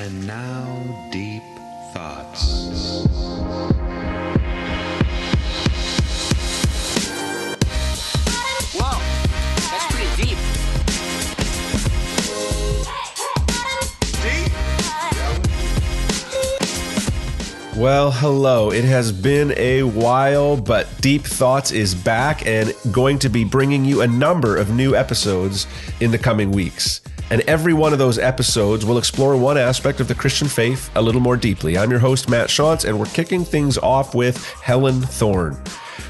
And now, deep thoughts. Whoa, that's pretty deep. Well, hello. It has been a while, but Deep Thoughts is back and going to be bringing you a number of new episodes in the coming weeks. And every one of those episodes will explore one aspect of the Christian faith a little more deeply. I'm your host, Matt Shantz, and we're kicking things off with Helen Thorne.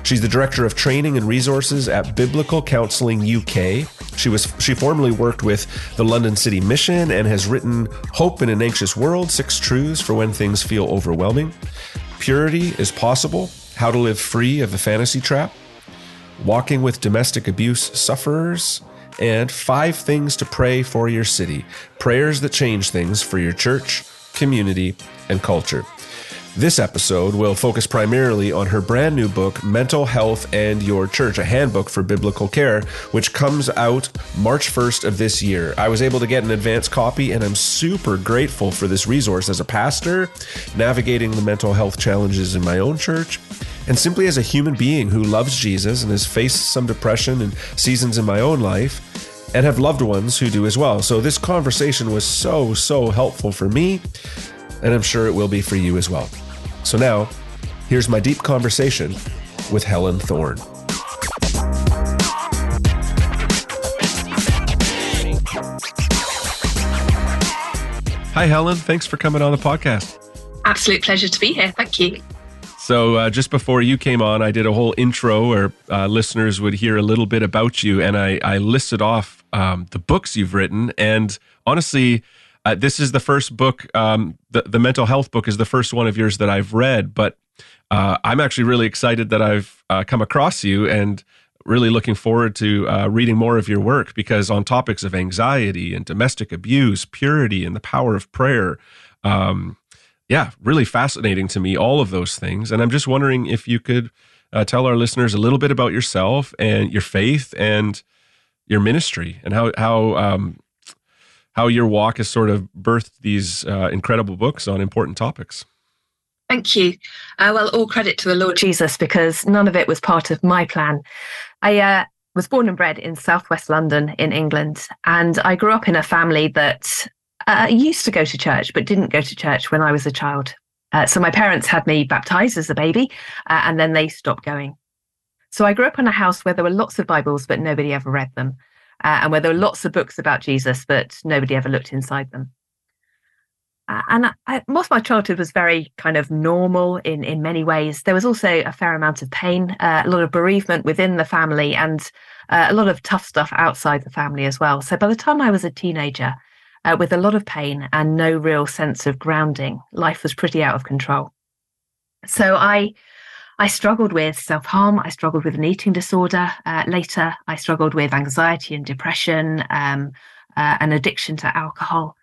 She's the director of training and resources at Biblical Counseling UK. She was she formerly worked with the London City Mission and has written Hope in an Anxious World: Six Truths for When Things Feel Overwhelming. Purity is possible: How to live free of the fantasy trap. Walking with domestic abuse sufferers and five things to pray for your city. Prayers that change things for your church, community, and culture. This episode will focus primarily on her brand new book, Mental Health and Your Church, a handbook for biblical care, which comes out March 1st of this year. I was able to get an advance copy, and I'm super grateful for this resource as a pastor, navigating the mental health challenges in my own church, and simply as a human being who loves Jesus and has faced some depression and seasons in my own life and have loved ones who do as well. So this conversation was so, so helpful for me, and I'm sure it will be for you as well. So now, here's my deep conversation with Helen Thorne. Hi, Helen. Thanks for coming on the podcast. Absolute pleasure to be here. Thank you. So, uh, just before you came on, I did a whole intro where uh, listeners would hear a little bit about you, and I, I listed off um, the books you've written. And honestly, uh, this is the first book, um, the, the mental health book is the first one of yours that I've read, but uh, I'm actually really excited that I've uh, come across you and really looking forward to uh, reading more of your work because on topics of anxiety and domestic abuse, purity, and the power of prayer. Um, yeah, really fascinating to me, all of those things. And I'm just wondering if you could uh, tell our listeners a little bit about yourself and your faith and your ministry and how, how, um, how your walk has sort of birthed these uh, incredible books on important topics. Thank you. Uh, well, all credit to the Lord Jesus because none of it was part of my plan. I uh, was born and bred in southwest London in England, and I grew up in a family that uh, used to go to church but didn't go to church when I was a child. Uh, so my parents had me baptized as a baby, uh, and then they stopped going. So I grew up in a house where there were lots of Bibles, but nobody ever read them, uh, and where there were lots of books about Jesus, but nobody ever looked inside them. Uh, and I, most of my childhood was very kind of normal in in many ways. There was also a fair amount of pain, uh, a lot of bereavement within the family, and uh, a lot of tough stuff outside the family as well. So by the time I was a teenager, uh, with a lot of pain and no real sense of grounding, life was pretty out of control. So I. I struggled with self harm. I struggled with an eating disorder. Uh, later, I struggled with anxiety and depression, um, uh, an addiction to alcohol.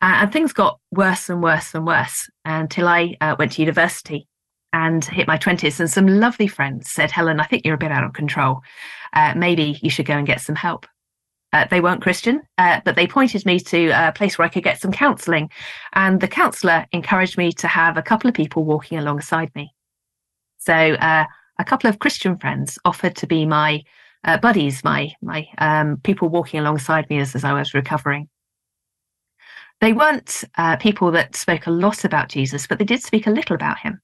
Uh, and things got worse and worse and worse until I uh, went to university and hit my 20s. And some lovely friends said, Helen, I think you're a bit out of control. Uh, maybe you should go and get some help. Uh, they weren't Christian, uh, but they pointed me to a place where I could get some counselling. And the counsellor encouraged me to have a couple of people walking alongside me. So uh, a couple of Christian friends offered to be my buddies, my my um, people walking alongside me as, as I was recovering. They weren't uh, people that spoke a lot about Jesus, but they did speak a little about him.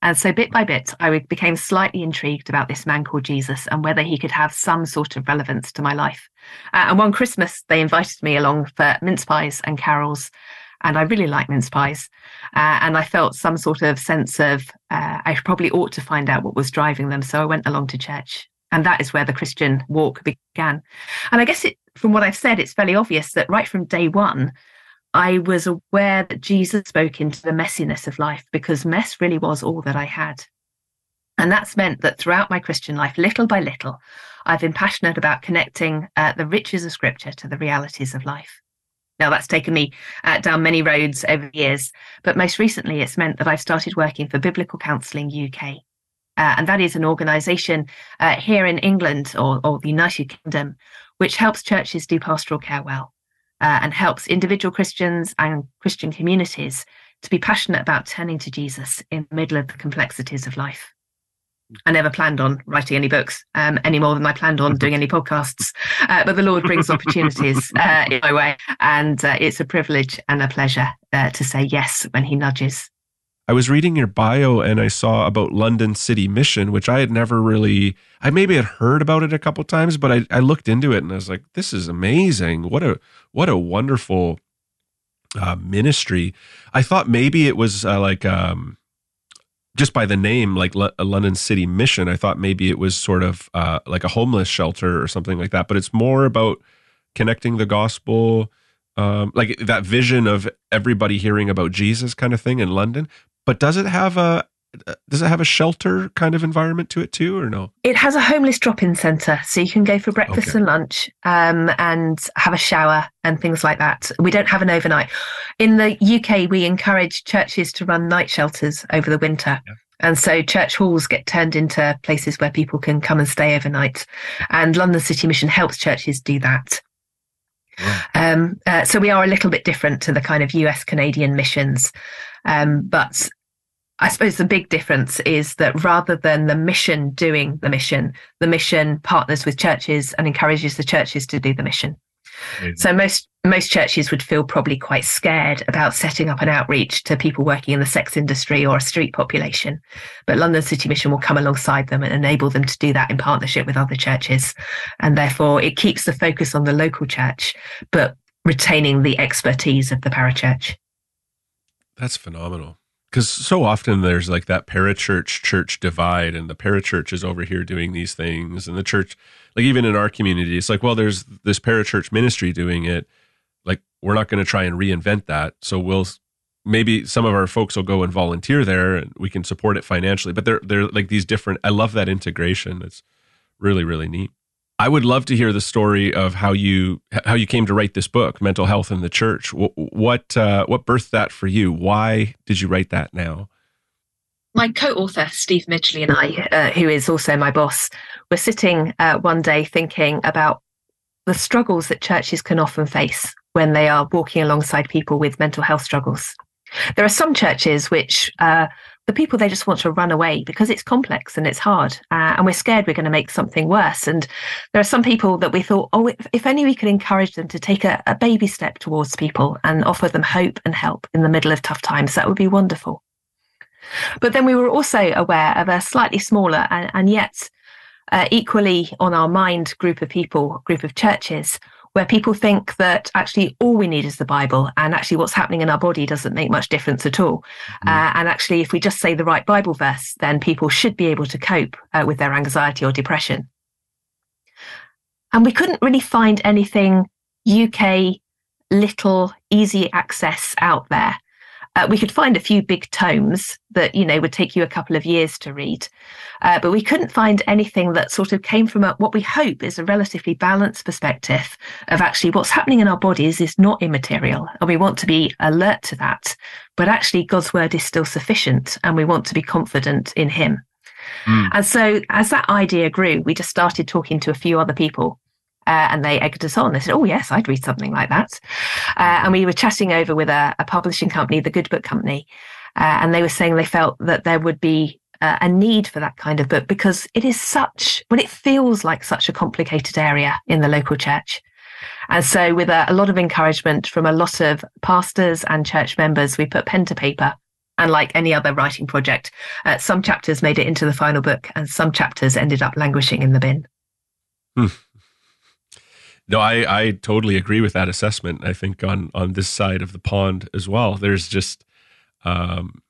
And so, bit by bit, I became slightly intrigued about this man called Jesus and whether he could have some sort of relevance to my life. Uh, and one Christmas, they invited me along for mince pies and carols. And I really like mince pies. Uh, and I felt some sort of sense of uh, I probably ought to find out what was driving them. So I went along to church. And that is where the Christian walk began. And I guess it, from what I've said, it's fairly obvious that right from day one, I was aware that Jesus spoke into the messiness of life because mess really was all that I had. And that's meant that throughout my Christian life, little by little, I've been passionate about connecting uh, the riches of scripture to the realities of life. Now, that's taken me uh, down many roads over the years, but most recently, it's meant that I've started working for Biblical Counseling UK. Uh, and that is an organization uh, here in England or, or the United Kingdom, which helps churches do pastoral care well. uh, and helps individual Christians and Christian communities to be passionate about turning to Jesus in the middle of the complexities of life. I never planned on writing any books um, any more than I planned on doing any podcasts. Uh, but the Lord brings opportunities uh, in my way. And uh, it's a privilege and a pleasure uh, to say yes when He nudges. I was reading your bio and I saw about London City Mission, which I had never really, I maybe had heard about it a couple times, but I, I looked into it and I was like, this is amazing. What a, what a wonderful uh, ministry. I thought maybe it was uh, like, um, just by the name, like L- London City Mission, I thought maybe it was sort of uh, like a homeless shelter or something like that. But it's more about connecting the gospel, um, like that vision of everybody hearing about Jesus kind of thing in London. But does it have a does it have a shelter kind of environment to it too, or no? It has a homeless drop-in centre, so you can go for breakfast okay. and lunch, um, and have a shower and things like that. We don't have an overnight. In the UK, we encourage churches to run night shelters over the winter. Yeah. And so church halls get turned into places where people can come and stay overnight. And London City Mission helps churches do that. Um, uh, so we are a little bit different to the kind of US Canadian missions. Um, but I suppose the big difference is that rather than the mission doing the mission, the mission partners with churches and encourages the churches to do the mission. Mm-hmm. So most most churches would feel probably quite scared about setting up an outreach to people working in the sex industry or a street population. But London City Mission will come alongside them and enable them to do that in partnership with other churches. And therefore it keeps the focus on the local church, but retaining the expertise of the parachurch. That's phenomenal because so often there's like that parachurch church divide and the parachurch is over here doing these things and the church like even in our community it's like well there's this parachurch ministry doing it. Like we're not going to try and reinvent that. So we'll maybe some of our folks will go and volunteer there and we can support it financially but they're they're like these different i love that integration. It's really really neat I would love to hear the story of how you how you came to write this book, Mental Health in the Church. What uh, what birthed that for you? Why did you write that now? My co-author Steve Midgley and I, uh, who is also my boss, were sitting uh, one day thinking about the struggles that churches can often face when they are walking alongside people with mental health struggles. There are some churches which uh, the people they just want to run away because it's complex and it's hard uh, and we're scared we're going to make something worse. And there are some people that we thought oh if, if only we could encourage them to take a, a, baby step towards people and offer them hope and help in the middle of tough times that would be wonderful. But then we were also aware of a slightly smaller and, and yet uh, equally on our mind group of people group of churches where people think that actually all we need is the Bible, and actually what's happening in our body doesn't make much difference at all. Mm. Uh, and actually, if we just say the right Bible verse, then people should be able to cope uh, with their anxiety or depression. And we couldn't really find anything UK little easy access out there uh, we could find a few big tomes that you know would take you a couple of years to read, uh, but we couldn't find anything that sort of came from a, what we hope is a relatively balanced perspective of actually what's happening in our bodies is not immaterial, and we want to be alert to that. But actually, God's word is still sufficient, and we want to be confident in Him. Mm. And so, as that idea grew, we just started talking to a few other people uh, and they egged us on. They said, "Oh yes, I'd read something like that." Uh, and we were chatting over with a, a publishing company, the Good Book Company, uh, and they were saying they felt that there would be uh, a need for that kind of book because it is such when it feels like such a complicated area in the local church. And so, with a, a lot of encouragement from a lot of pastors and church members, we put pen to paper and like any other writing project, uh, some chapters made it into the final book and some chapters ended up languishing in the bin. Hmm. No, I, I totally agree with that assessment. I think on on this side of the pond as well, there's just um,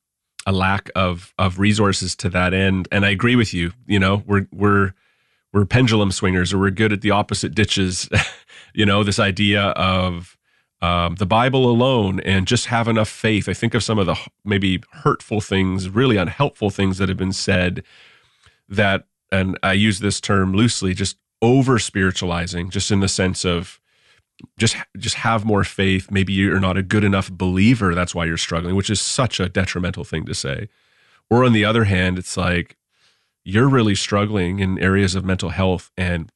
a lack of of resources to that end. And I agree with you. You know, we're we're we're pendulum swingers, or we're good at the opposite ditches. you know, this idea of um, the Bible alone and just have enough faith. I think of some of the maybe hurtful things, really unhelpful things that have been said. That, and I use this term loosely, just over spiritualizing just in the sense of just just have more faith. Maybe you're not a good enough believer. That's why you're struggling which is such a detrimental thing to say. Or on the other hand it's like you're really struggling in areas of mental health and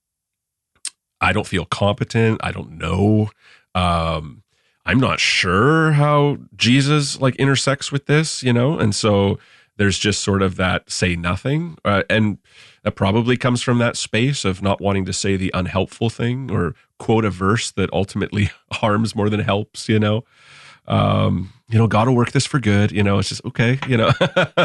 i don't feel competent. I don't know. Um, I'm not sure how Jesus like intersects with this, you know, and so there's just sort of that say nothing, uh, and that probably comes from that space of not wanting to say the unhelpful thing or quote a verse that ultimately harms more than helps, you know. Um, you know, God will work this for good. You know, it's just okay. You know,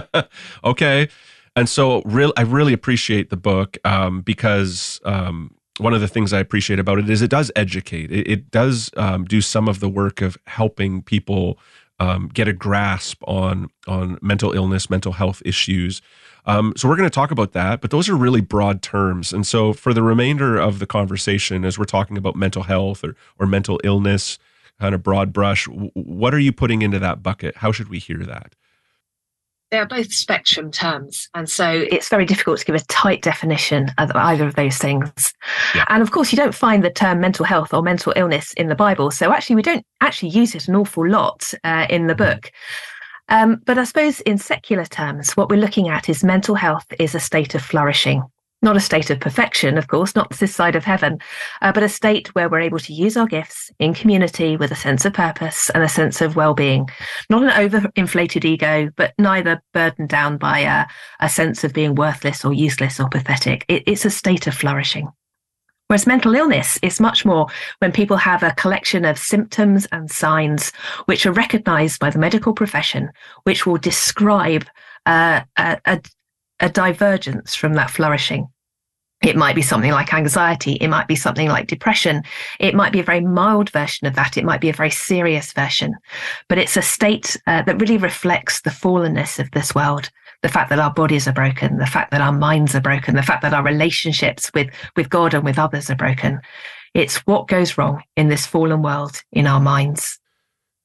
okay. And so, real, I really appreciate the book um, because um, one of the things I appreciate about it is it does educate. It, it does um, do some of the work of helping people um, get a grasp on on mental illness, mental health issues. Um, so we're going to talk about that, but those are really broad terms. And so for the remainder of the conversation, as we're talking about mental health or or mental illness, kind of broad brush, what are you putting into that bucket? How should we hear that? they are both spectrum terms. And so it's very difficult to give a tight definition of either of those things. Yeah. And of course, you don't find the term mental health or mental illness in the Bible. So actually, we don't actually use it an awful lot uh, in the mm-hmm. Um, but I suppose in secular terms, what we're looking at is mental health is a state of flourishing not a state of perfection, of course, not this side of heaven, uh, but a state where we're able to use our gifts in community with a sense of purpose and a sense of well-being. Not an overinflated ego, but neither burdened down by a, a sense of being worthless or useless or pathetic. It, it's a state of flourishing. Whereas mental illness is much more when people have a collection of symptoms and signs which are recognized by the medical profession, which will describe uh, a, a, a divergence from that flourishing. It might be something like anxiety. It might be something like depression. It might be a very mild version of that. It might be a very serious version. But it's a state uh, that really reflects the fallenness of this world. The fact that our bodies are broken, the fact that our minds are broken, the fact that our relationships with, with God and with others are broken. It's what goes wrong in this fallen world in our minds.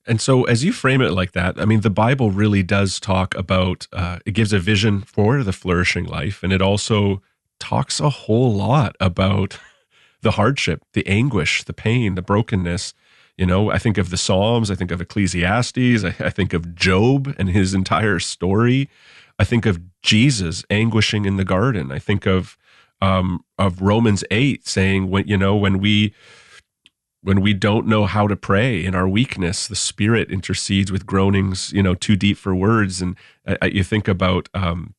And so, as you frame it like that, I mean, the Bible really does talk about, uh, it gives a vision for the flourishing life. And it also talks a whole lot about the hardship, the anguish, the pain, the brokenness. You know, I think of the Psalms, I think of Ecclesiastes, I, I think of Job and his entire story. I think of Jesus anguishing in the garden. I think of, um, of Romans 8 saying, when, you know, when we, when we don't know how to pray in our weakness the spirit intercedes with groanings you know too deep for words and uh, you think about um,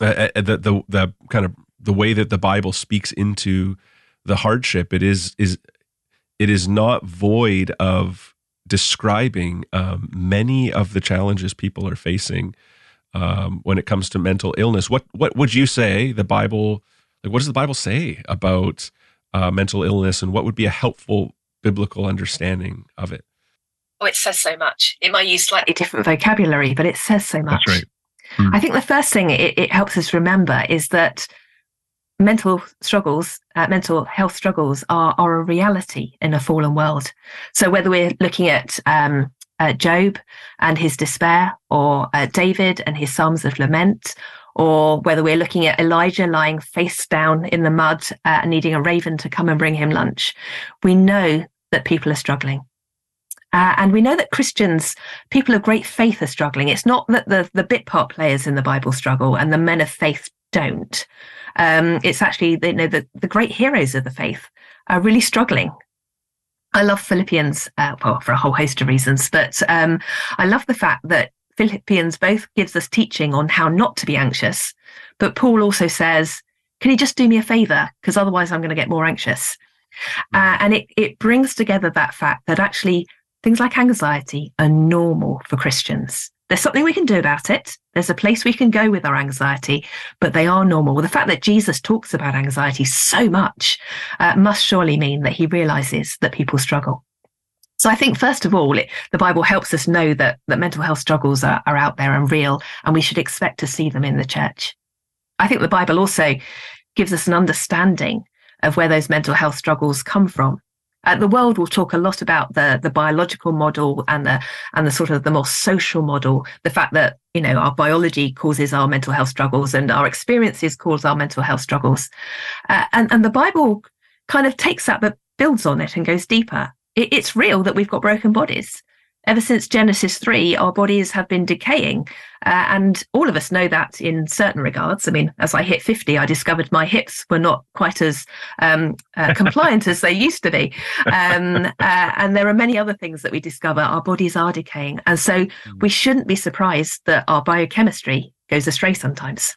uh, the, the the kind of the way that the bible speaks into the hardship it is is it is not void of describing um, many of the challenges people are facing um, when it comes to mental illness what what would you say the bible like what does the bible say about uh, mental illness and what would be a helpful biblical understanding of it? Oh, it says so much. It might use slightly different vocabulary, but it says so much. That's right. Hmm. I think the first thing it, it, helps us remember is that mental struggles, uh, mental health struggles are, are a reality in a fallen world. So whether we're looking at um, uh, Job and his despair, or uh, David and his Psalms of Lament, or whether we're looking at Elijah lying face down in the mud uh, and needing a raven to come and bring him lunch, we know that people are struggling. Uh, and we know that Christians, people of great faith, are struggling. It's not that the, the bit part players in the Bible struggle and the men of faith don't. Um, it's actually, you know, the, the great heroes of the faith are really struggling. I love Philippians, uh, well, for a whole host of reasons, but um, I love the fact that Philippians both gives us teaching on how not to be anxious, but Paul also says, "Can you just do me a favor? Because otherwise, I'm going to get more anxious." Uh, and it it brings together that fact that actually things like anxiety are normal for Christians. There's something we can do about it. There's a place we can go with our anxiety, but they are normal. Well, the fact that Jesus talks about anxiety so much uh, must surely mean that he realizes that people struggle. So I think first of all, it, the Bible helps us know that that mental health struggles are, are out there and real, and we should expect to see them in the church. I think the Bible also gives us an understanding of where those mental health struggles come from. Uh, the world will talk a lot about the the biological model and the and the sort of the more social model. The fact that you know our biology causes our mental health struggles and our experiences cause our mental health struggles, uh, and and the Bible kind of takes that but builds on it and goes deeper it, it's real that we've got broken bodies. Ever since Genesis 3, our bodies have been decaying. Uh, and all of us know that in certain regards. I mean, as I hit 50, I discovered my hips were not quite as um, uh, compliant as they used to be. Um, uh, and there are many other things that we discover. Our bodies are decaying. And so we mm. shouldn't be surprised that our biochemistry goes astray sometimes.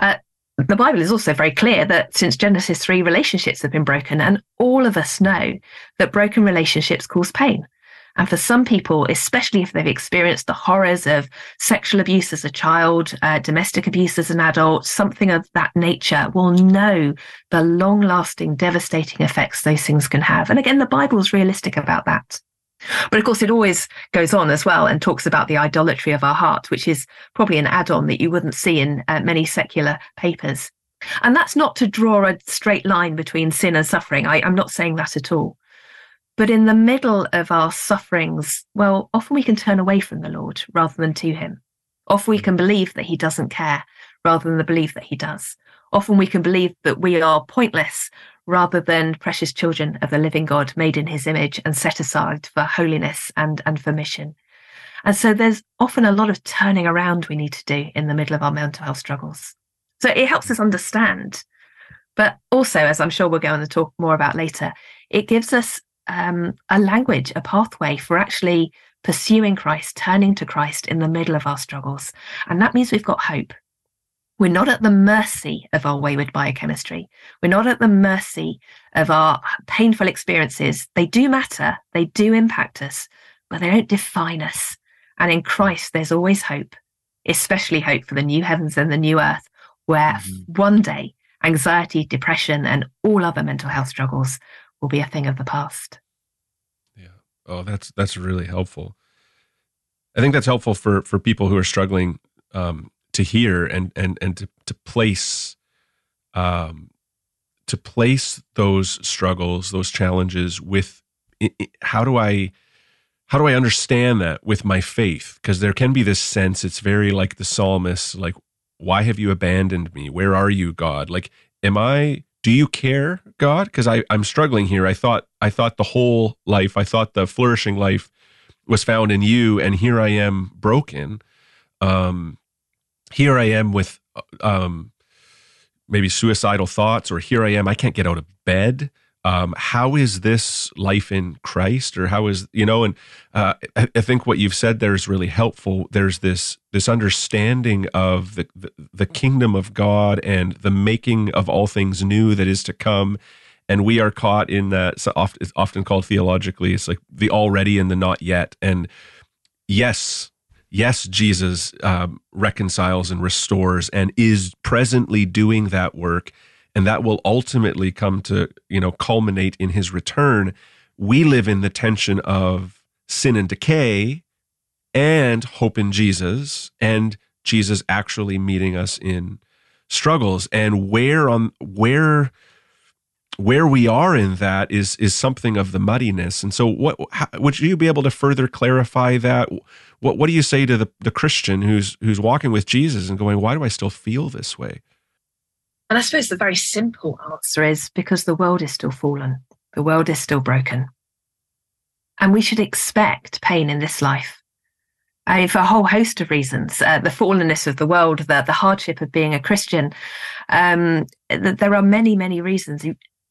Uh, the Bible is also very clear that since Genesis 3, relationships have been broken, and all of us know that broken relationships cause pain. And for some people, especially if they've experienced the horrors of sexual abuse as a child, uh, domestic abuse as an adult, something of that nature, will know the long lasting, devastating effects those things can have. And again, the Bible is realistic about that. But of course, it always goes on as well and talks about the idolatry of our heart, which is probably an add on that you wouldn't see in uh, many secular papers. And that's not to draw a straight line between sin and suffering. I, I'm not saying that at all. But in the middle of our sufferings, well, often we can turn away from the Lord rather than to Him. Often we can believe that He doesn't care rather than the belief that He does. Often we can believe that we are pointless rather than precious children of the living God made in His image and set aside for holiness and, and for mission. And so there's often a lot of turning around we need to do in the middle of our mental health struggles. So it helps us understand. But also, as I'm sure we're going to talk more about later, it gives us um, a language, a pathway for actually pursuing Christ, turning to Christ in the middle of our struggles. And that means we've got hope. We're not at the mercy of our wayward biochemistry. We're not at the mercy of our painful experiences. They do matter, they do impact us, but they don't define us. And in Christ, there's always hope, especially hope for the new heavens and the new earth, where mm-hmm. one day anxiety, depression, and all other mental health struggles will be a thing of the past. Oh, that's that's really helpful. I think that's helpful for for people who are struggling um, to hear and and and to to place um, to place those struggles, those challenges with how do I how do I understand that with my faith? Because there can be this sense it's very like the psalmist, like, why have you abandoned me? Where are you, God? Like, am I do you care god? Because i'm struggling here. I thought i thought the whole life i thought the flourishing life was found in you and here i am broken. Um here i am with um maybe suicidal thoughts or here i am i can't get out of bed um, how is this life in Christ, or how is you know? And uh, I, I, think what you've said there is really helpful. There's this this understanding of the, the, the kingdom of God and the making of all things new that is to come, and we are caught in that. So often, it's often called theologically, it's like the already and the not yet. And yes, yes, Jesus um, reconciles and restores and is presently doing that work and that will ultimately come to you know culminate in his return. We live in the tension of sin and decay and hope in jesus and jesus actually meeting us in struggles. And where on where where we are in that is is something of the muddiness. And so what how, would you be able to further clarify that? What what do you say to the the christian who's who's walking with jesus and going why do i still feel this way and I suppose the very simple answer is because the world is still fallen, the world is still broken. And we should expect pain in this life. For a whole host of reasons, uh, the fallenness of the world, the, the hardship of being a Christian. Um, th- there are many, many reasons.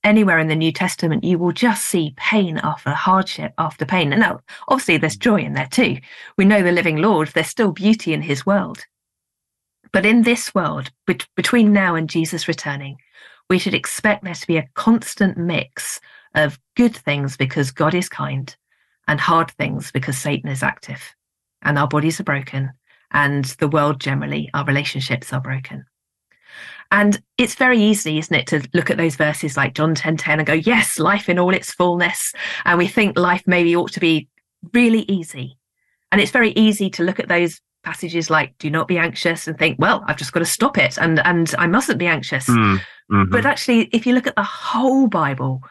Anywhere in the New Testament, you will just see pain after hardship after pain. And now, obviously, there's joy in there too. We know the living Lord, there's still beauty in his world. But in this world, bet- between now and Jesus returning, we should expect there to be a constant mix of good things because God is kind and hard things because Satan is active and our bodies are broken and the world generally, our relationships are broken. And it's very easy, isn't it, to look at those verses like John 10 10 and go, yes, life in all its fullness. And we think life maybe ought to be really easy. And it's very easy to look at those passages like do not be anxious and think well i've just got to stop it and and i mustn't be anxious mm, mm-hmm. but actually if you look at the whole bible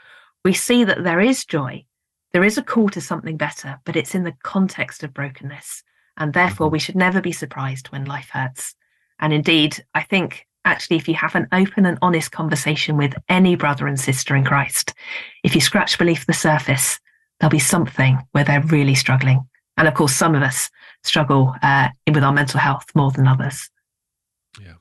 we see that there is joy there is a call to something better but it's in the context of brokenness and therefore mm-hmm. we should never be surprised when life hurts and indeed i think actually if you have an open and honest conversation with any brother and sister in christ if you scratch beneath the surface there'll be something where they're really struggling. And of course, some of us struggle uh, with our mental health more than others. Yeah.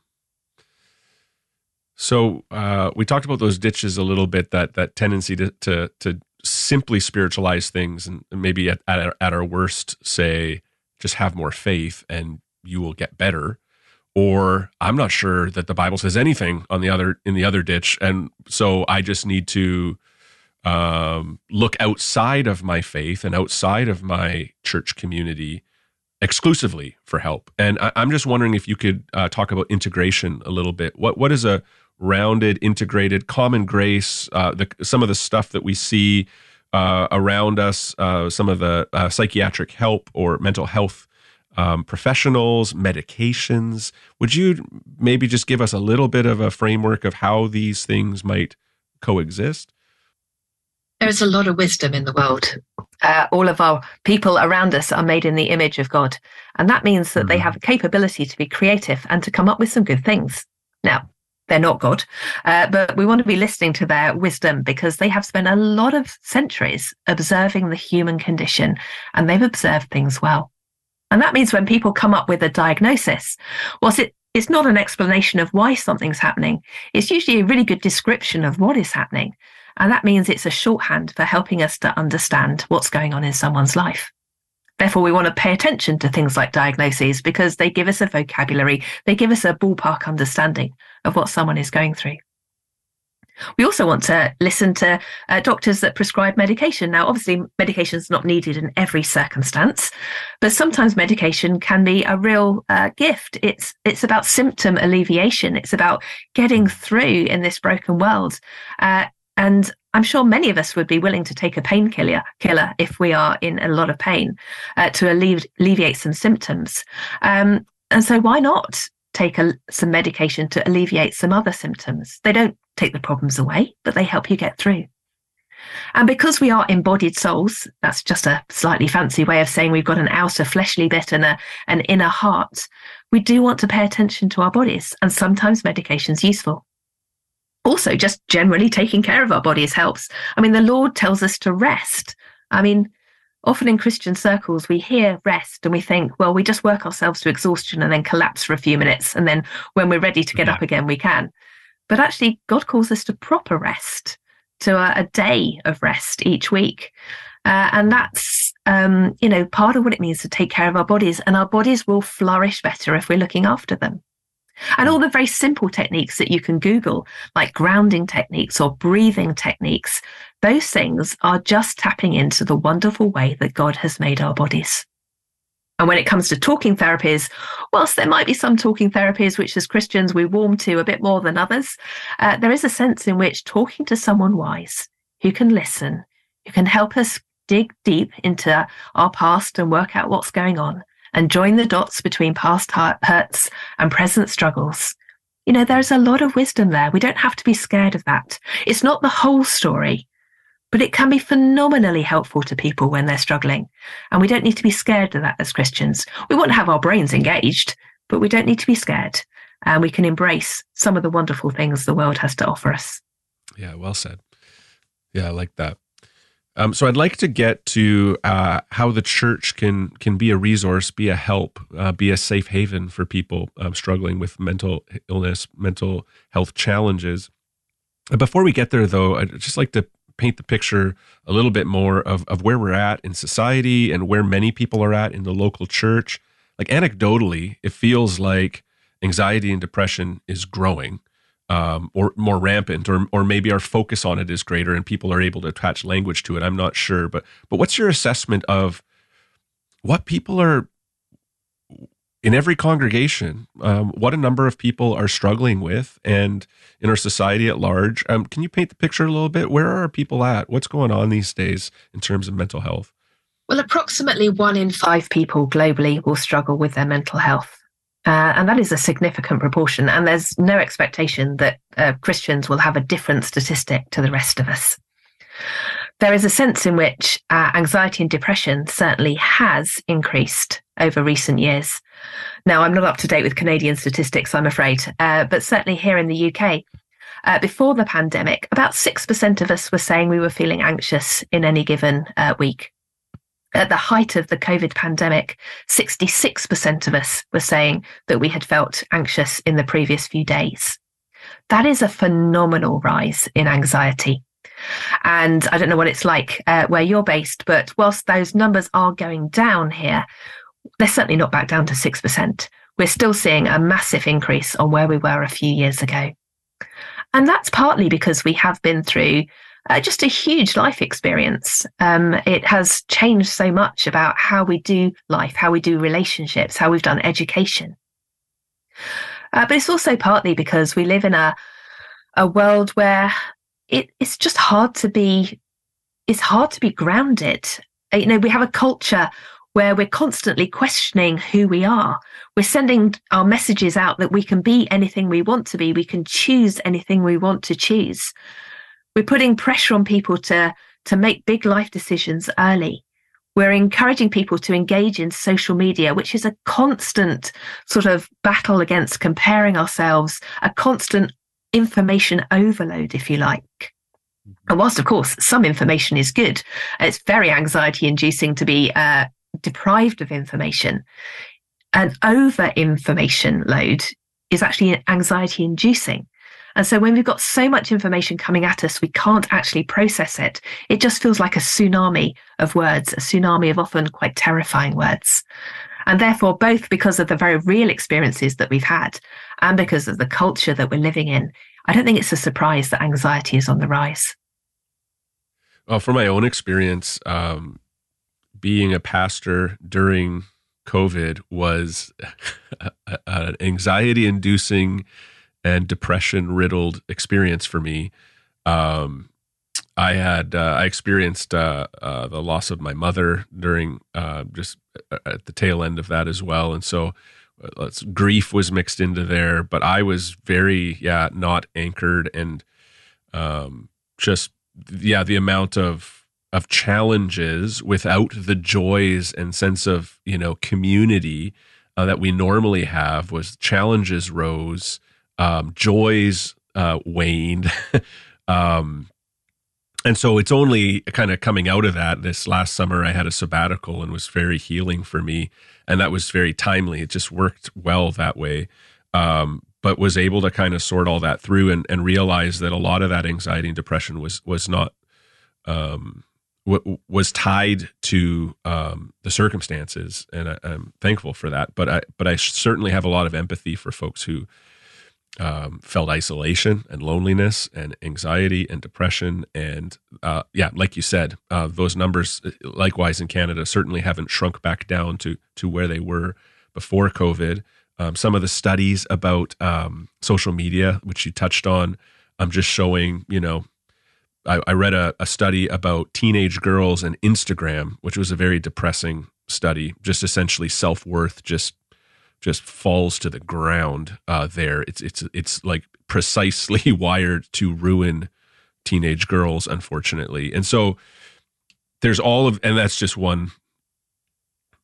So uh, we talked about those ditches a little bit. That that tendency to to, to simply spiritualize things, and maybe at, at our, at our worst, say just have more faith, and you will get better. Or I'm not sure that the Bible says anything on the other in the other ditch, and so I just need to um, look outside of my faith and outside of my church community exclusively for help. And I, am just wondering if you could uh, talk about integration a little bit. What what is a rounded, integrated, common grace, uh, the, some of the stuff that we see uh, around us, uh, some of the uh, psychiatric help or mental health um, professionals, medications. Would you maybe just give us a little bit of a framework of how these things might coexist? There is a lot of wisdom in the world. Uh, all of our people around us are made in the image of God. And that means that mm-hmm. they have a capability to be creative and to come up with some good things. Now, they're not God, uh, but we want to be listening to their wisdom because they have spent a lot of centuries observing the human condition and they've observed things well. And that means when people come up with a diagnosis, whilst it, it's not an explanation of why something's happening, it's usually a really good description of what is happening. And that means it's a shorthand for helping us to understand what's going on in someone's life. Therefore, we want to pay attention to things like diagnoses because they give us a vocabulary, they give us a ballpark understanding of what someone is going through. We also want to listen to uh, doctors that prescribe medication. Now, obviously, medication is not needed in every circumstance, but sometimes medication can be a real uh, gift. It's it's about symptom alleviation. It's about getting through in this broken world. Uh, and I'm sure many of us would be willing to take a painkiller killer if we are in a lot of pain uh, to alleviate some symptoms. Um, and so, why not take a, some medication to alleviate some other symptoms? They don't take the problems away, but they help you get through. And because we are embodied souls, that's just a slightly fancy way of saying we've got an outer fleshly bit and a, an inner heart. We do want to pay attention to our bodies, and sometimes medication's useful also just generally taking care of our bodies helps. I mean, the Lord tells us to rest. I mean, often in Christian circles, we hear rest and we think, well, we just work ourselves to exhaustion and then collapse for a few minutes. And then when we're ready to get yeah. up again, we can. But actually, God calls us to proper rest, to a, a day of rest each week. Uh, and that's, um, you know, part of what it means to take care of our bodies. And our bodies will flourish better if we're looking after them. And all the very simple techniques that you can Google, like grounding techniques or breathing techniques, those things are just tapping into the wonderful way that God has made our bodies. And when it comes to talking therapies, whilst there might be some talking therapies which as Christians we warm to a bit more than others, uh, there is a sense in which talking to someone wise who can listen, who can help us dig deep into our past and work out what's going on, and join the dots between past hurts and present struggles. You know, there's a lot of wisdom there. We don't have to be scared of that. It's not the whole story, but it can be phenomenally helpful to people when they're struggling. And we don't need to be scared of that as Christians. We want to have our brains engaged, but we don't need to be scared. And we can embrace some of the wonderful things the world has to offer us. Yeah, well said. Yeah, I like that. Um, so I'd like to get to uh, how the church can can be a resource, be a help, uh, be a safe haven for people um, struggling with mental illness, mental health challenges. Before we get there, though, I'd just like to paint the picture a little bit more of, of where we're at in society and where many people are at in the local church. Like anecdotally, it feels like anxiety and depression is growing um, or more rampant, or or maybe our focus on it is greater and people are able to attach language to it. I'm not sure, but but what's your assessment of what people are in every congregation? Um, what a number of people are struggling with, and in our society at large. Um, can you paint the picture a little bit? Where are people at? What's going on these days in terms of mental health? Well, approximately one in five people globally will struggle with their mental health. Uh, and that is a significant proportion. And there's no expectation that uh, Christians will have a different statistic to the rest of us. There is a sense in which uh, anxiety and depression certainly has increased over recent years. Now, I'm not up to date with Canadian statistics, I'm afraid, uh, but certainly here in the UK, uh, before the pandemic, about 6% of us were saying we were feeling anxious in any given uh, week. At the height of the COVID pandemic, 66% of us were saying that we had felt anxious in the previous few days. That is a phenomenal rise in anxiety. And I don't know what it's like uh, where you're based, but whilst those numbers are going down here, they're certainly not back down to 6%. We're still seeing a massive increase on where we were a few years ago. And that's partly because we have been through uh, just a huge life experience. Um, it has changed so much about how we do life, how we do relationships, how we've done education. Uh, but it's also partly because we live in a a world where it, it's just hard to be it's hard to be grounded. You know, we have a culture where we're constantly questioning who we are. We're sending our messages out that we can be anything we want to be. We can choose anything we want to choose. We're putting pressure on people to, to make big life decisions early. We're encouraging people to engage in social media, which is a constant sort of battle against comparing ourselves, a constant information overload, if you like. Mm-hmm. And whilst, of course, some information is good, it's very anxiety inducing to be uh, deprived of information. An over information load is actually anxiety inducing. And so when we've got so much information coming at us, we can't actually process it. It just feels like a tsunami of words, a tsunami of often quite terrifying words. And therefore, both because of the very real experiences that we've had and because of the culture that we're living in, I don't think it's a surprise that anxiety is on the rise. Well, from my own experience, um, being a pastor during COVID was an anxiety inducing and depression riddled experience for me. Um, I had uh, I experienced uh, uh, the loss of my mother during uh, just uh, at the tail end of that as well, and so uh, grief was mixed into there. But I was very yeah not anchored and um, just yeah the amount of of challenges without the joys and sense of you know community uh, that we normally have was challenges rose um, joys uh, waned um, and so it's only kind of coming out of that this last summer i had a sabbatical and was very healing for me and that was very timely it just worked well that way um, but was able to kind of sort all that through and, and realize that a lot of that anxiety and depression was was not um, w- was tied to um, the circumstances, and I, am thankful for that. But I but I certainly have a lot of empathy for folks who um, felt isolation and loneliness and anxiety and depression and uh, yeah, like you said, uh, those numbers uh, likewise in Canada certainly haven't shrunk back down to to where they were before COVID. Um, some of the studies about um, social media, which you touched on, I'm just showing you know I, I read a, a study about teenage girls and Instagram, which was a very depressing study. Just essentially self worth just just falls to the ground uh, there. It's it's it's like precisely wired to ruin teenage girls, unfortunately. And so there's all of, and that's just one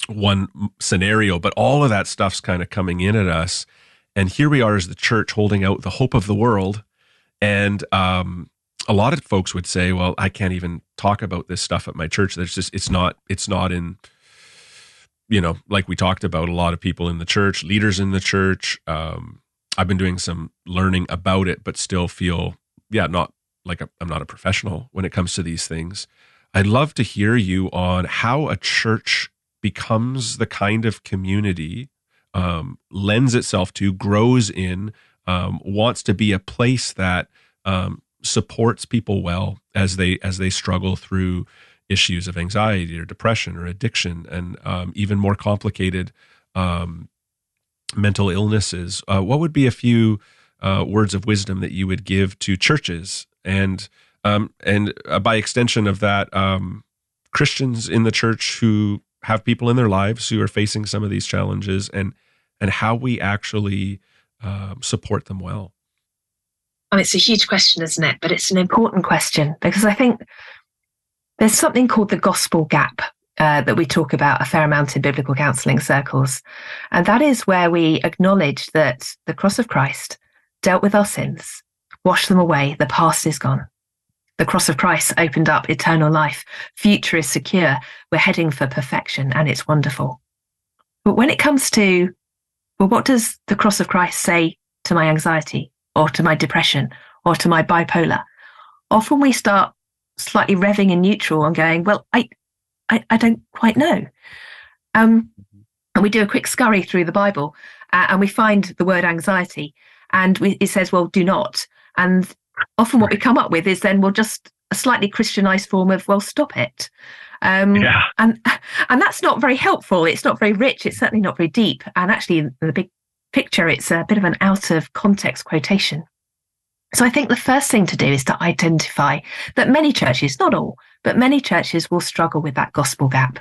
one scenario, but all of that stuff's kind of coming in at us. And here we are as the church holding out the hope of the world. And um, a lot of folks would say, well, I can't even talk about this stuff at my church. There's just, it's not, it's not in, you know, like we talked about, a lot of people in the church, leaders in the church. Um, I've been doing some learning about it, but still feel, yeah, not like i am not a professional when it comes to these things. I'd love to hear you on how a church becomes the kind of community, um, lends itself to, grows in, um, wants to be a place that um, supports people well as they as they struggle through issues of anxiety or depression or addiction and um, even more complicated um, mental illnesses. Uh, what would be a few uh, words of wisdom that you would give to churches and um, and uh, by extension of that, um, Christians in the church who have people in their lives who are facing some of these challenges and and how we actually um, support them well. And it's a huge question, isn't it? But it's an important question because I think there's something called the gospel gap uh, that we talk about a fair amount in biblical counseling circles. And that is where we acknowledge that the cross of Christ dealt with our sins, wash them away. The past is gone. The cross of Christ opened up eternal life. Future is secure. We're heading for perfection and it's wonderful. But when it comes to, well, what does the cross of Christ say to my anxiety or to my depression or to my bipolar? Often we start slightly revving in neutral and going, well, I, I, I don't quite know. Um, and we do a quick scurry through the Bible uh, and we find the word anxiety and we, it says, well, do not. And often what we come up with is then, well, just a slightly Christianized form of, well, stop it. Um, yeah. And and that's not very helpful. It's not very rich. It's certainly not very deep. And actually, in the big picture, it's a bit of an out of context quotation. So I think the first thing to do is to identify that many churches, not all, but many churches will struggle with that gospel gap.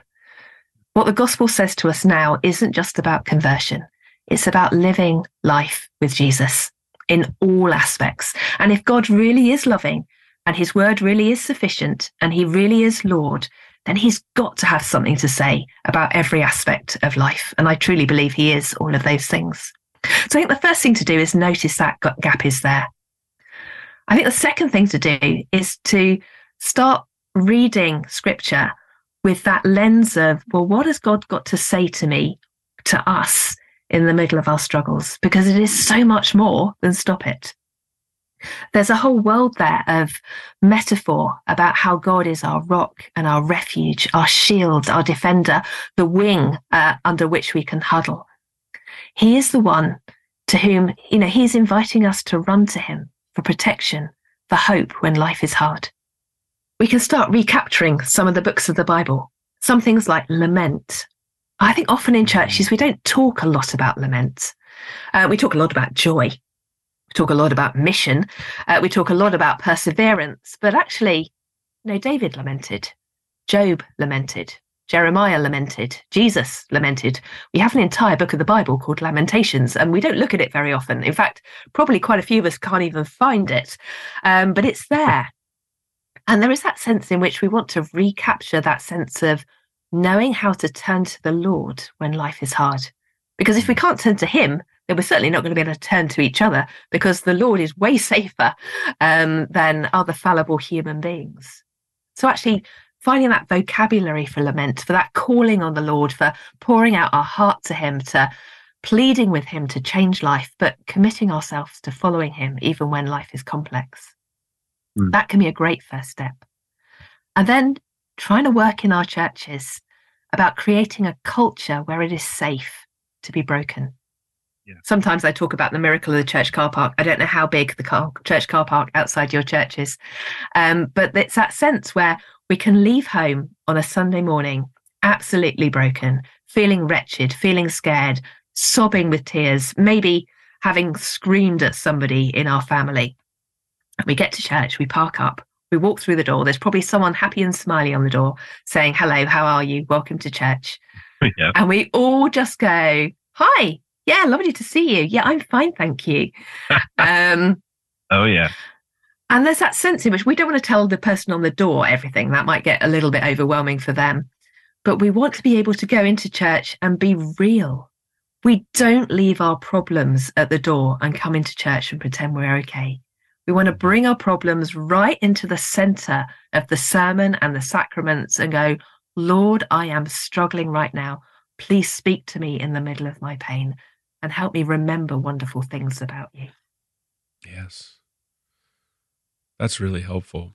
What the gospel says to us now isn't just about conversion. It's about living life with Jesus in all aspects. And if God really is loving and his word really is sufficient and he really is Lord, then he's got to have something to say about every aspect of life. And I truly believe he is all of those things. So I think the first thing to do is notice that gap is there. I think the second thing to do is to start reading scripture with that lens of, well, what has God got to say to me, to us in the middle of our struggles? Because it is so much more than stop it. There's a whole world there of metaphor about how God is our rock and our refuge, our shield, our defender, the wing uh, under which we can huddle. He is the one to whom, you know, he's inviting us to run to him for protection, for hope when life is hard. We can start recapturing some of the books of the Bible, some things like lament. I think often in churches, we don't talk a lot about lament. Uh, we talk a lot about joy. We talk a lot about mission. Uh, we talk a lot about perseverance, but actually, you know, David lamented, Job lamented, Jeremiah lamented, Jesus lamented. We have an entire book of the Bible called Lamentations, and we don't look at it very often. In fact, probably quite a few of us can't even find it, um, but it's there. And there is that sense in which we want to recapture that sense of knowing how to turn to the Lord when life is hard. Because if we can't turn to Him, then we're certainly not going to be able to turn to each other because the Lord is way safer um, than other fallible human beings. So actually, finding that vocabulary for lament, for that calling on the Lord, for pouring out our heart to Him, to pleading with Him to change life, but committing ourselves to following Him even when life is complex. Mm. That can be a great first step. And then trying to work in our churches about creating a culture where it is safe to be broken. Yeah. Sometimes I talk about the miracle of the church car park. I don't know how big the car, church car park outside your church is, um, but it's that sense where we can leave home on a Sunday morning absolutely broken, feeling wretched, feeling scared, sobbing with tears, maybe having screamed at somebody in our family. We get to church, we park up, we walk through the door. There's probably someone happy and smiley on the door saying, Hello, how are you? Welcome to church. Yeah. And we all just go, Hi, yeah, lovely to see you. Yeah, I'm fine, thank you. um, oh, yeah. And there's that sense in which we don't want to tell the person on the door everything. That might get a little bit overwhelming for them. But we want to be able to go into church and be real. We don't leave our problems at the door and come into church and pretend we're okay. We want to bring our problems right into the center of the sermon and the sacraments and go, Lord, I am struggling right now. Please speak to me in the middle of my pain and help me remember wonderful things about you. Yes. That's really helpful.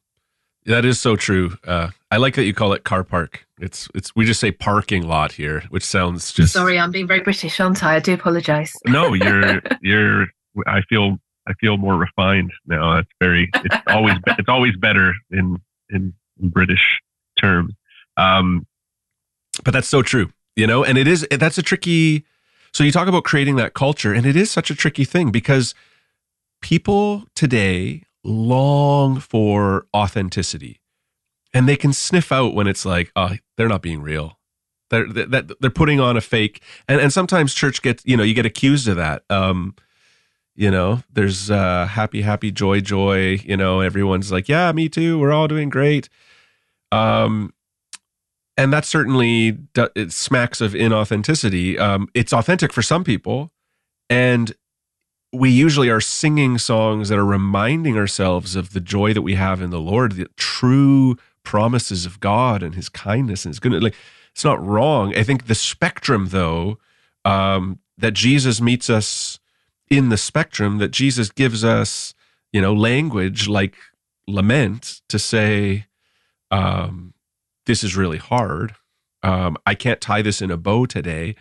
That is so true. Uh, I like that you call it car park. It's it's we just say parking lot here, which sounds just Sorry, I'm being very British, aren't I? I do apologize. No, you're you're I feel I feel more refined now. It's very it's always it's always better in in, in British terms. Um, but that's so true, you know, and it is that's a tricky so you talk about creating that culture, and it is such a tricky thing because people today long for authenticity, and they can sniff out when it's like, oh, they're not being real. They're they're, they're putting on a fake, and and sometimes church gets you know you get accused of that. Um, you know, there's uh, happy, happy, joy, joy. You know, everyone's like, yeah, me too. We're all doing great. Um, and that certainly it smacks of inauthenticity. Um, it's authentic for some people, and we usually are singing songs that are reminding ourselves of the joy that we have in the Lord, the true promises of God and His kindness and His goodness. Like it's not wrong. I think the spectrum, though, um, that Jesus meets us in the spectrum, that Jesus gives us, you know, language like lament to say, um, "This is really hard. Um, I can't tie this in a bow today."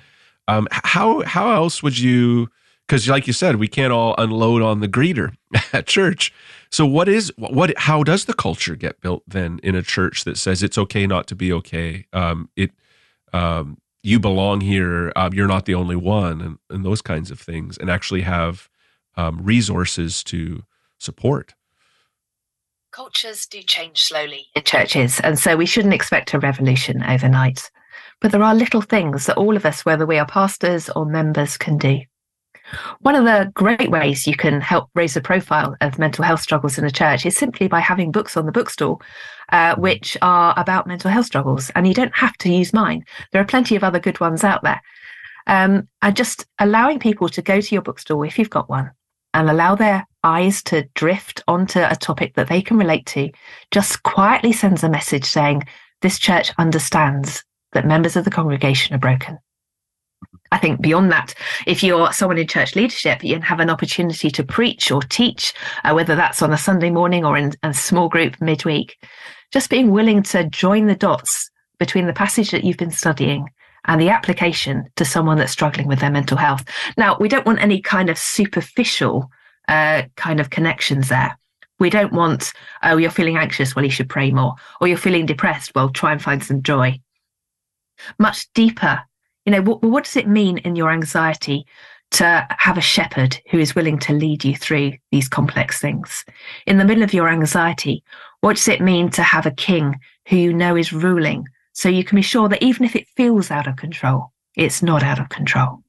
Um, how how else would you? Because like you said we can't all unload on the greeter at church. So what is what how does the culture get built then in a church that says it's okay not to be okay? Um, it um, you belong here um, you're not the only one and, and, those kinds of things and actually have um, resources to support. Cultures do change slowly in churches and so we shouldn't expect a revolution overnight. But there are little things that all of us whether we are pastors or members can do one of the great ways you can help raise the profile of mental health struggles in a church is simply by having books on the bookstall, uh, mm-hmm. which are about mental health struggles. And you don't have to use mine. There are plenty of other good ones out there. Um, and just allowing people to go to your bookstall if you've got one and allow their eyes to drift onto a topic that they can relate to just quietly sends a message saying, this church understands that members of the congregation are broken. I think beyond that, if you're someone in church leadership, you have an opportunity to preach or teach, uh, whether that's on a Sunday morning or in a small group midweek, just being willing to join the dots between the passage that you've been studying and the application to someone that's struggling with their mental health. Now, we don't want any kind of superficial uh, kind of connections there. We don't want, oh, you're feeling anxious, well, you should pray more. Or you're feeling depressed, well, try and find some joy. Much deeper you know, what, what does it mean in your anxiety to have a shepherd who is willing to lead you through these complex things? In the middle of your anxiety, what does it mean to have a king who you know is ruling so you can be sure that even if it feels out of control, it's not out of control?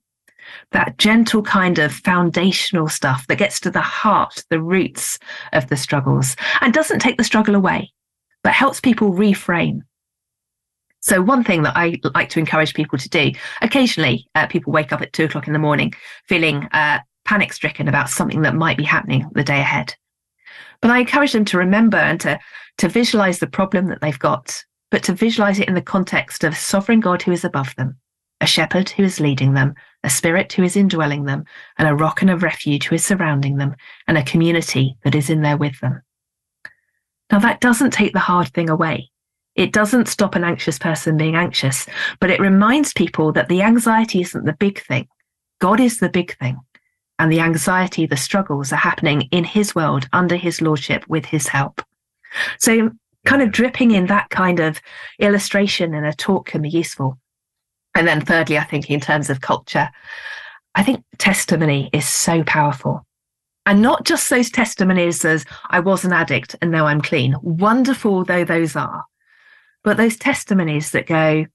That gentle kind of foundational stuff that gets to the heart, the roots of the struggles and doesn't take the struggle away, but helps people reframe so one thing that I like to encourage people to do, occasionally uh, people wake up at two o'clock in the morning feeling uh, panic stricken about something that might be happening the day ahead. But I encourage them to remember and to, to visualize the problem that they've got, but to visualize it in the context of a sovereign God who is above them, a shepherd who is leading them, a spirit who is indwelling them, and a rock and a refuge who is surrounding them, and a community that is in there with them. Now that doesn't take the hard thing away. It doesn't stop an anxious person being anxious, but it reminds people that the anxiety isn't the big thing. God is the big thing. And the anxiety, the struggles are happening in his world, under his lordship, with his help. So, kind of dripping in that kind of illustration in a talk can be useful. And then, thirdly, I think in terms of culture, I think testimony is so powerful. And not just those testimonies as I was an addict and now I'm clean, wonderful though those are. But those testimonies that go,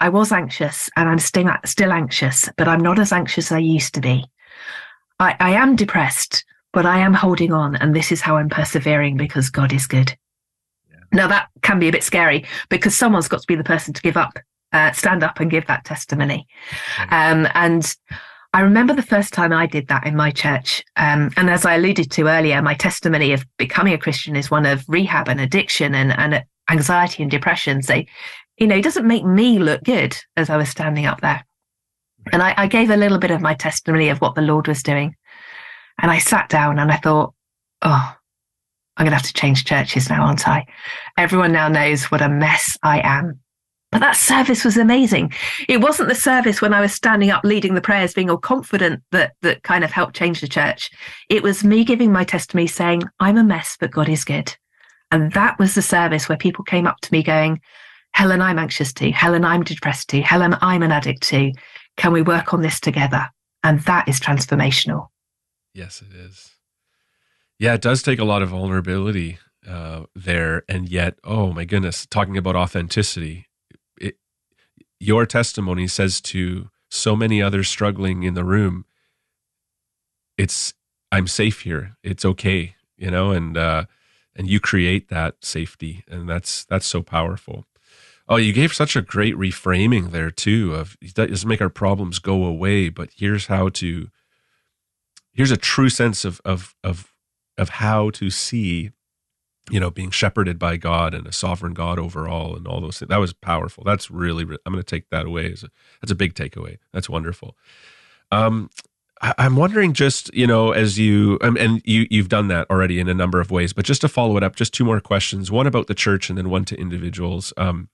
I was anxious and I'm still, still anxious, but I'm not as anxious as I used to be. I, I am depressed, but I am holding on. And this is how I'm persevering because God is good. Yeah. Now, that can be a bit scary because someone's got to be the person to give up, uh, stand up and give that testimony. Um, and I remember the first time I did that in my church. Um, and as I alluded to earlier, my testimony of becoming a Christian is one of rehab and addiction and, and anxiety and depression. So, you know, it doesn't make me look good as I was standing up there. And I, I gave a little bit of my testimony of what the Lord was doing. And I sat down and I thought, oh, I'm going to have to change churches now, aren't I? Everyone now knows what a mess I am. But that service was amazing. It wasn't the service when I was standing up leading the prayers, being all confident that that kind of helped change the church. It was me giving my testimony saying, I'm a mess, but God is good. And that was the service where people came up to me going, Helen, I'm anxious too. Helen, I'm depressed too. Helen, I'm an addict too. Can we work on this together? And that is transformational. Yes, it is. Yeah, it does take a lot of vulnerability uh, there. And yet, oh my goodness, talking about authenticity, it, your testimony says to so many others struggling in the room, it's, I'm safe here. It's okay, you know, and, uh, and you create that safety and that's that's so powerful. Oh you gave such a great reframing there too of doesn't make our problems go away but here's how to here's a true sense of of of of how to see you know being shepherded by god and a sovereign god overall and all those things that was powerful. That's really i'm going to take that away as a, that's a big takeaway. That's wonderful. Um i'm wondering just you know as you um, and you you've done that already in a number of ways but just to follow it up just two more questions one about the church and then one to individuals um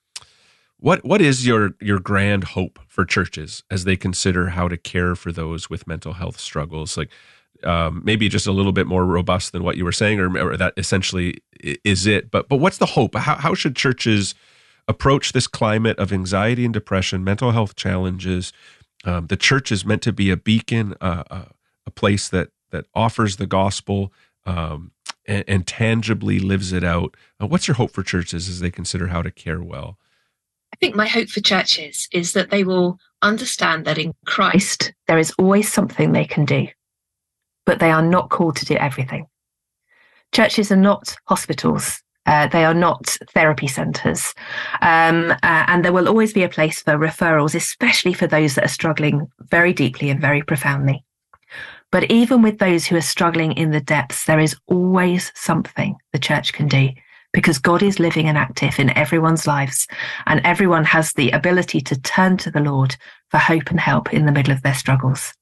what what is your your grand hope for churches as they consider how to care for those with mental health struggles like um, maybe just a little bit more robust than what you were saying, or, or, that essentially is it. But but what's the hope? How how should churches approach this climate of anxiety and depression, mental health challenges? Um, the church is meant to be a beacon, uh, a place that that offers the gospel um, and, and, tangibly lives it out. Uh, what's your hope for churches as they consider how to care well? I think my hope for churches is that they will understand that in Christ there is always something they can do but they are not called to do everything. Churches are not hospitals. Uh, they are not therapy centres. Um, uh, and there will always be a place for referrals, especially for those that are struggling very deeply and very profoundly. But even with those who are struggling in the depths, there is always something the church can do because God is living and active in everyone's lives, and everyone has the ability to turn to the Lord for hope and help in the middle of their struggles.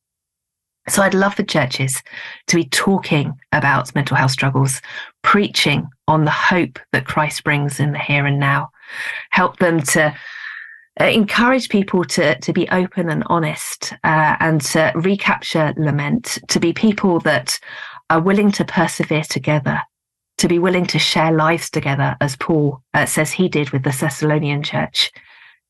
So I'd love for churches to be talking about mental health struggles, preaching on the hope that Christ brings in the here and now, help them to uh, encourage people to, to be open and honest uh, and to recapture lament, to be people that are willing to persevere together, to be willing to share lives together, as Paul uh, says he did with the Thessalonian church,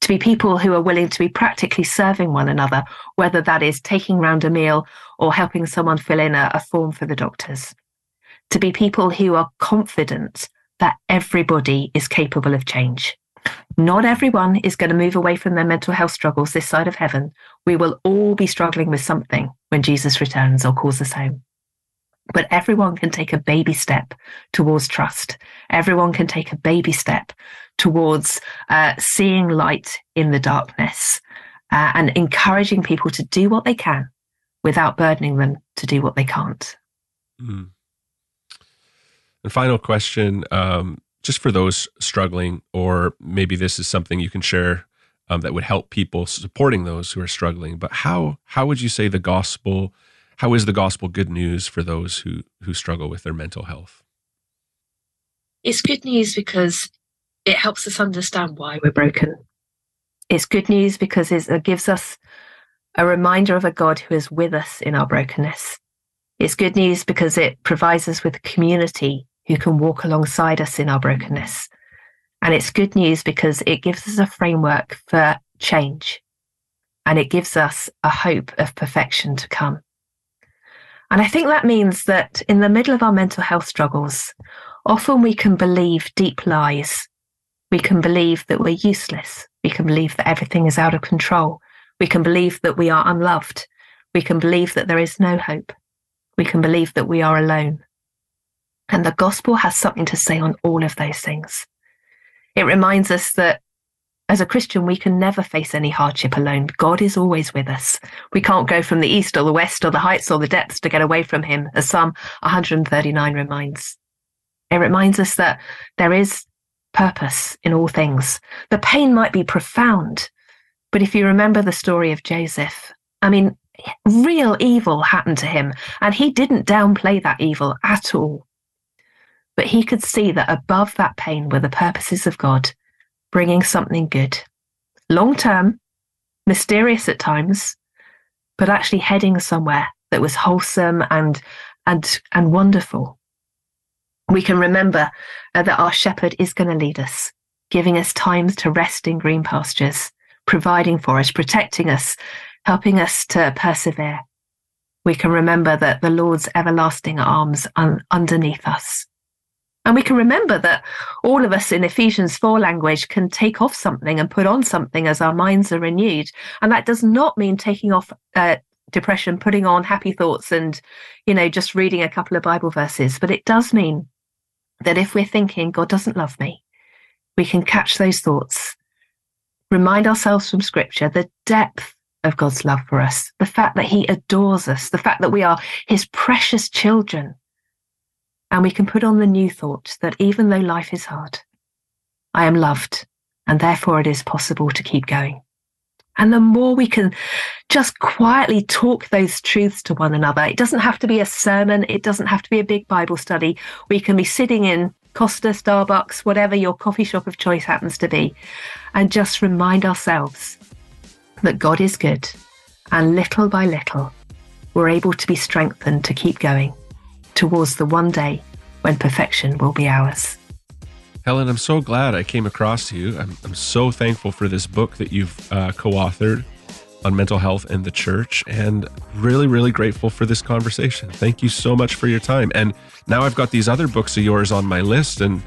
to be people who are willing to be practically serving one another, whether that is taking round a meal or helping someone fill in a, a form for the doctors. To be people who are confident that everybody is capable of change. Not everyone is going to move away from their mental health struggles this side of heaven. We will all be struggling with something when Jesus returns or calls us home. But everyone can take a baby step towards trust. Everyone can take a baby step towards uh, seeing light in the darkness uh, and encouraging people to do what they can without burdening them to do what they can't. Mm. And final question, um, just for those struggling, or maybe this is something you can share um, that would help people supporting those who are struggling. But how how would you say the gospel? How is the gospel good news for those who who struggle with their mental health? It's good news because it helps us understand why we're broken. It's good news because it gives us a reminder of a God who is with us in our brokenness. It's good news because it provides us with a community who can walk alongside us in our brokenness. And it's good news because it gives us a framework for change and it gives us a hope of perfection to come. And I think that means that in the middle of our mental health struggles, often we can believe deep lies we can believe that we're useless. We can believe that everything is out of control. We can believe that we are unloved. We can believe that there is no hope. We can believe that we are alone. And the gospel has something to say on all of those things. It reminds us that as a Christian, we can never face any hardship alone. God is always with us. We can't go from the east or the west or the heights or the depths to get away from him, as Psalm 139 reminds. It reminds us that there is purpose in all things. The pain might be profound, but if you remember the story of Joseph, I mean, real evil happened to him, and he didn't downplay that evil at all. But he could see that above that pain were the purposes of God, bringing something good. Long term, mysterious at times, but actually heading somewhere that was wholesome and and and wonderful we can remember uh, that our shepherd is going to lead us, giving us times to rest in green pastures, providing for us, protecting us, helping us to persevere. We can remember that the Lord's everlasting arms are underneath us. And we can remember that all of us in Ephesians 4 language can take off something and put on something as our minds are renewed. And that does not mean taking off uh, depression, putting on happy thoughts and, you know, just reading a couple of Bible verses, but it does mean that if we're thinking God doesn't love me, we can catch those thoughts, remind ourselves from scripture the depth of God's love for us, the fact that He adores us, the fact that we are His precious children. And we can put on the new thought that even though life is hard, I am loved, and therefore it is possible to keep going. And the more we can just quietly talk those truths to one another, it doesn't have to be a sermon, it doesn't have to be a big Bible study. We can be sitting in Costa, Starbucks, whatever your coffee shop of choice happens to be, and just remind ourselves that God is good. And little by little, we're able to be strengthened to keep going towards the one day when perfection will be ours. Helen, I'm so glad I came across you. I'm, I'm so thankful for this book that you've uh, co authored on mental health and the church, and really, really grateful for this conversation. Thank you so much for your time. And now I've got these other books of yours on my list, and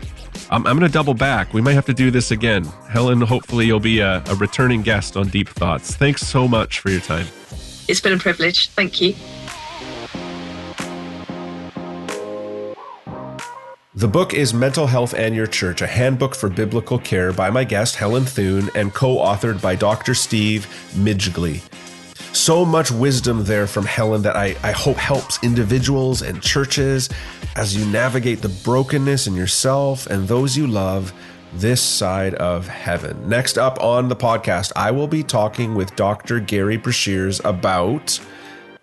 I'm, I'm going to double back. We might have to do this again. Helen, hopefully, you'll be a, a returning guest on Deep Thoughts. Thanks so much for your time. It's been a privilege. Thank you. The book is Mental Health and Your Church, a handbook for biblical care by my guest, Helen Thorne, and co authored by Dr. Steve Midgley. So much wisdom there from Helen that I, I hope helps individuals and churches as you navigate the brokenness in yourself and those you love this side of heaven. Next up on the podcast, I will be talking with Dr. Gary Breshears about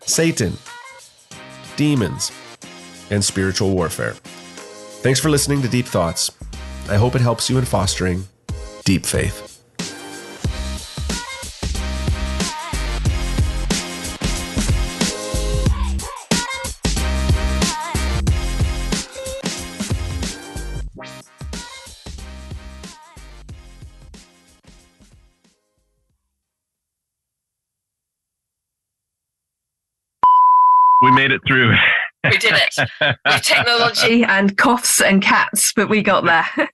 Satan, demons, and spiritual warfare. Thanks for listening to Deep Thoughts. I hope it helps you in fostering deep faith. We made it through. We did it. With technology and coughs and cats, but we got there.